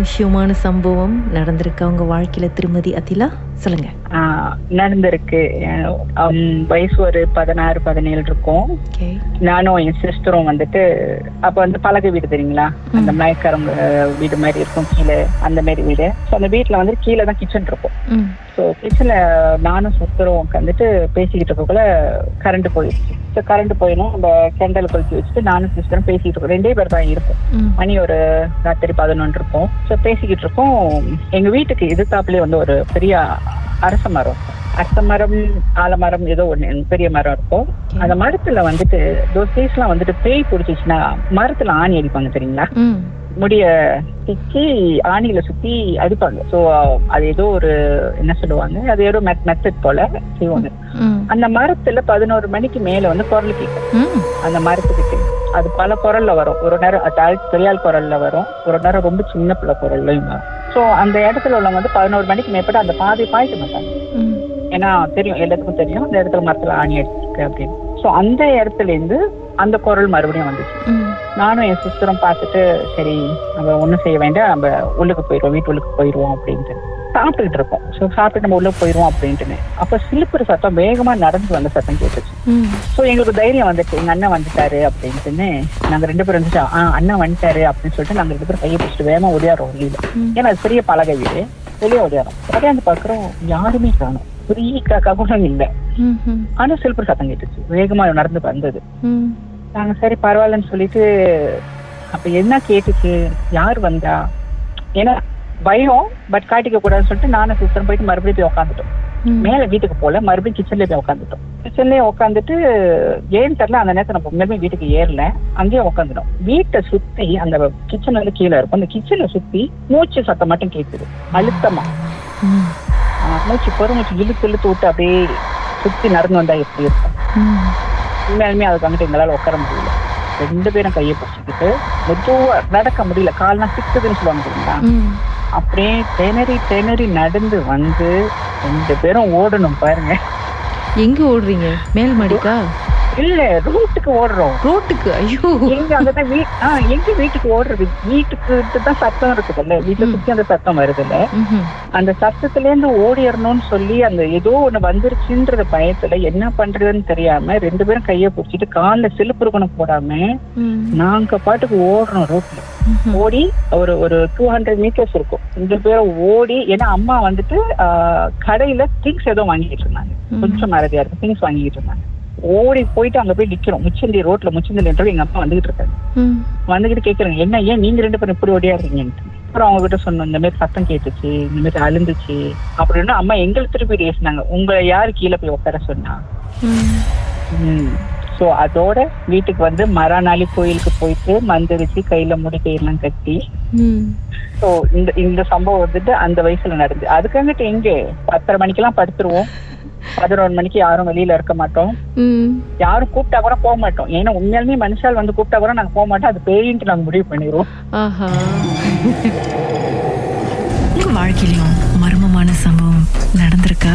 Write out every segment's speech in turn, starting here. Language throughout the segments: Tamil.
விஷயமான சம்பவம் நடந்திருக்கு அவங்க வாழ்க்கையில திருமதி அதிலா சொல்லுங்க. ஆஹ் நடந்திருக்கு. வயசு ஒரு பதினாறு பதினேழு இருக்கும். நானும் என் சிஸ்டரும் வந்துட்டு அப்ப வந்து பலகை வீடு தெரியுங்களா? அந்த மயக்காரங்க வீடு மாதிரி இருக்கும் கீழே அந்த மாதிரி வீடு. ஸோ அந்த வீட்டுல வந்து கீழே தான் கிச்சன் இருக்கும். ஸோ கிச்சன்ல நானும் சிஸ்டரும் உட்காந்துட்டு பேசிக்கிட்டு இருக்கக்குள்ள கரண்ட் போயிடுச்சு. ஸோ கரண்ட் போயிடும். நம்ம கேண்டல் கொளுத்தி வச்சுட்டு நானும் சிஸ்டரும் பேசிக்கிட்டு இருக்கோம். ரெண்டே பேர் தான் இருக்கும் மணி ஒரு ராத்திரி பதினொன்று இருக்கும். ஸோ பேசிக்கிட்டு இருக்கோம். எங்க வீட்டுக்கு எதிர்த்தாப்புலயே வந்து ஒரு பெரிய அரச மரம் அரச மரம் ஆலமரம் ஏதோ ஒண்ணு பெரிய மரம் இருக்கும். அந்த மரத்துல வந்துட்டு தோஸ் டேஸ்லாம் வந்துட்டு பேய் பிடிச்சிச்சுன்னா மரத்துல ஆணி அடிப்பாங்க தெரியுங்களா? ம். முடிய பிச்சு ஆணியில சுத்தி அடிப்பாங்க. ஸோ அது ஏதோ ஒரு என்ன சொல்லுவாங்க? அது ஏதோ மெத்தட் போல செய்வாங்க. அந்த மரத்துல பதினோரு மணிக்கு மேல வந்து குரல் கேட்கும் அந்த மரத்துக்கிட்ட. அது பல குரல்ல வரும். ஒரு நேரம் பெரியாள் குரல்ல வரும். ஒரு நேரம் ரொம்ப சின்ன பிள்ளை குரல்லையும் வரும். ஸோ அந்த இடத்துல உள்ளவங்க வந்து பதினோரு மணிக்கு மேற்பட்டு அந்த பாதை பாய்க்க மாட்டாங்க. ஏன்னா தெரியும் எல்லாத்துக்கும் தெரியும் அந்த இடத்துல மரத்துல ஆணி அடிச்சிருக்கு அப்படின்னு. ஸோ அந்த இடத்துல இருந்து அந்த குரல் மறுபடியும் வந்துச்சு. நானும் என் சிஸ்டரும் பார்த்துட்டு சரி நம்ம ஒன்றும் செய்ய வேண்டாம் நம்ம உள்ளுக்கு போயிடுவோம் வீட்டு உள்ளுக்கு போயிடுவோம் அப்படின்ட்டு. சாப்பிட்டுக்கிட்டு இருக்கோம் ஸோ சாப்பிட்டு நம்ம உள்ள போயிடுவோம் அப்படின்ட்டுன்னு. அப்போ சிலிப்புற சத்தம் வேகமா நடந்து வந்த சத்தம் கேட்டுச்சு. ஸோ எங்களுக்கு தைரியம் வந்துட்டு எங்க அண்ணன் வந்துட்டாரு அப்படின்ட்டுன்னு நாங்க ரெண்டு பேரும் வந்துட்டு ஆ அண்ணன் வந்துட்டாரு அப்படின்னு சொல்லிட்டு நாங்க ரெண்டு பேரும் கையை பிடிச்சிட்டு வேகமா ஓடியாரோம் வெளியில. ஏன்னா அது பெரிய பலகை வீடு. வெளியே ஓடியாரோம் ஓடியாந்து பாக்குறோம் யாருமே காணும். பெரிய கூட இல்லை. ஆனா சிலிப்புற சத்தம் கேட்டுச்சு. வேகமா நடந்து வந்தது. நாங்க சரி பரவாயில்லன்னு சொல்லிட்டு அப்ப என்ன கேட்டுச்சு? யார் வந்தா? ஏன்னா பயம் பட் காட்டிக்க கூடாதுன்னு சொல்லிட்டு நானும் சிஸ்டரும் போயிட்டு மறுபடியும் போய் உட்காந்துட்டோம் மேல வீட்டுக்கு போல மறுபடியும் கிச்சன்ல போய் உட்காந்துட்டோம் கிச்சன்லயே உட்காந்துட்டு ஏன்னு தெரியல அந்த நேரத்துல நம்ம உண்மையுமே வீட்டுக்கு ஏறல. அங்கேயே உட்காந்துட்டோம் வீட்டை சுத்தி அந்த கிச்சன் வந்து கீழே இருக்கும். அந்த கிச்சனை சுத்தி மூச்சு சத்தம் மட்டும் கேட்குது அழுத்தமா. மூச்சு பெருமூச்சு இழுத்து இழுத்து விட்டு அப்படியே சுத்தி நடந்து வந்தா எப்படி இருக்கும்? உண்மையாலுமே அதுக்கு வந்துட்டு எங்களால உட்கார முடியல. ரெண்டு பேரும் கையை பிடிச்சிக்கிட்டு மெதுவா நடக்க முடியல. கால்லாம் சிக்குதுன்னு சொல்லுவாங்க அப்படியே திணறி திணறி நடந்து வந்து ரெண்டு பேரும் ஓடணும் பாருங்க. எங்க ஓடுறீங்க? மேல் மாடிக்கா? இல்ல ரூட்டுக்கு ஓடுறோம். ரோட்டுக்கு ஐயோ. எங்க அங்கதான் வீ எங்க வீட்டுக்கு ஓடுறது? வீட்டுக்கு தான் சத்தம் இருக்குதுல்ல? வீட்டுல ம். சுத்தி அந்த சத்தம் வருதுல்ல. அந்த சத்தத்துல இருந்து ஓடிடணும்னு சொல்லி அந்த ஏதோ ஒண்ணு வந்துருச்சுன்ற பயத்துல என்ன பண்றதுன்னு தெரியாம ரெண்டு பேரும் கைய பிடிச்சிட்டு கால்ல சிலுப்புருக்கணும் போடாம நாங்க பாட்டுக்கு ஓடுறோம் ரோட்ல. ஓடி ஒரு ஒரு டூ ஹண்ட்ரட் மீட்டர்ஸ் இருக்கும். ரெண்டு பேரும் ஓடி ஏன்னா அம்மா வந்துட்டு கடையில திங்ஸ் ஏதோ வாங்கிட்டு இருந்தாங்க. கொஞ்சம் மறதியா இருக்கு திங்ஸ் வாங்கிட்டு இருந்தாங்க. ஓடி போயிட்டு அங்க போய் நிக்கிறோம் முச்சந்தி ரோட்ல முச்சந்தில எங்க அப்பா வந்துகிட்டு இருக்காரு. வந்துகிட்டு கேக்குறாங்க என்ன ஏன் நீங்க ரெண்டு பேரும் இப்படி ஓடியாடுறீங்கன்ட்டு? அப்புறம் அவங்க கிட்ட சொன்னோம் இந்த மாதிரி சத்தம் கேட்டுச்சு இந்த மாதிரி அழுந்துச்சு. அப்படின்னு அம்மா எங்களை திருப்பி பேசினாங்க. உங்களை யார் கீழே போய் உட்கார சொன்னா? ஸோ அதோட வீட்டுக்கு வந்து மறாநாளி கோயிலுக்கு போயிட்டு மந்திரிச்சு கையில முடி கையெல்லாம் கட்டி ஸோ இந்த இந்த சம்பவம் வந்துட்டு அந்த வயசுல நடந்து அதுக்காகட்டு எங்க? பத்தரை மணிக்கெல்லாம் படுத்துருவோம். பதினொரு மணிக்கு யாரும் வெளியில இருக்க மாட்டோம். ம். யாரும் கூப்பிட்டா கூட போக மாட்டோம். ஏன்னா உண்மையாலுமே மனுஷால் வந்து கூப்பிட்டா கூட நாங்க போக மாட்டோம். அது பேயின்ட்டு நாங்க முடிவு பண்ணிடுவோம். வாழ்க்கையிலும் மர்மமான சம்பவம் நடந்திருக்கா?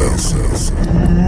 Essence.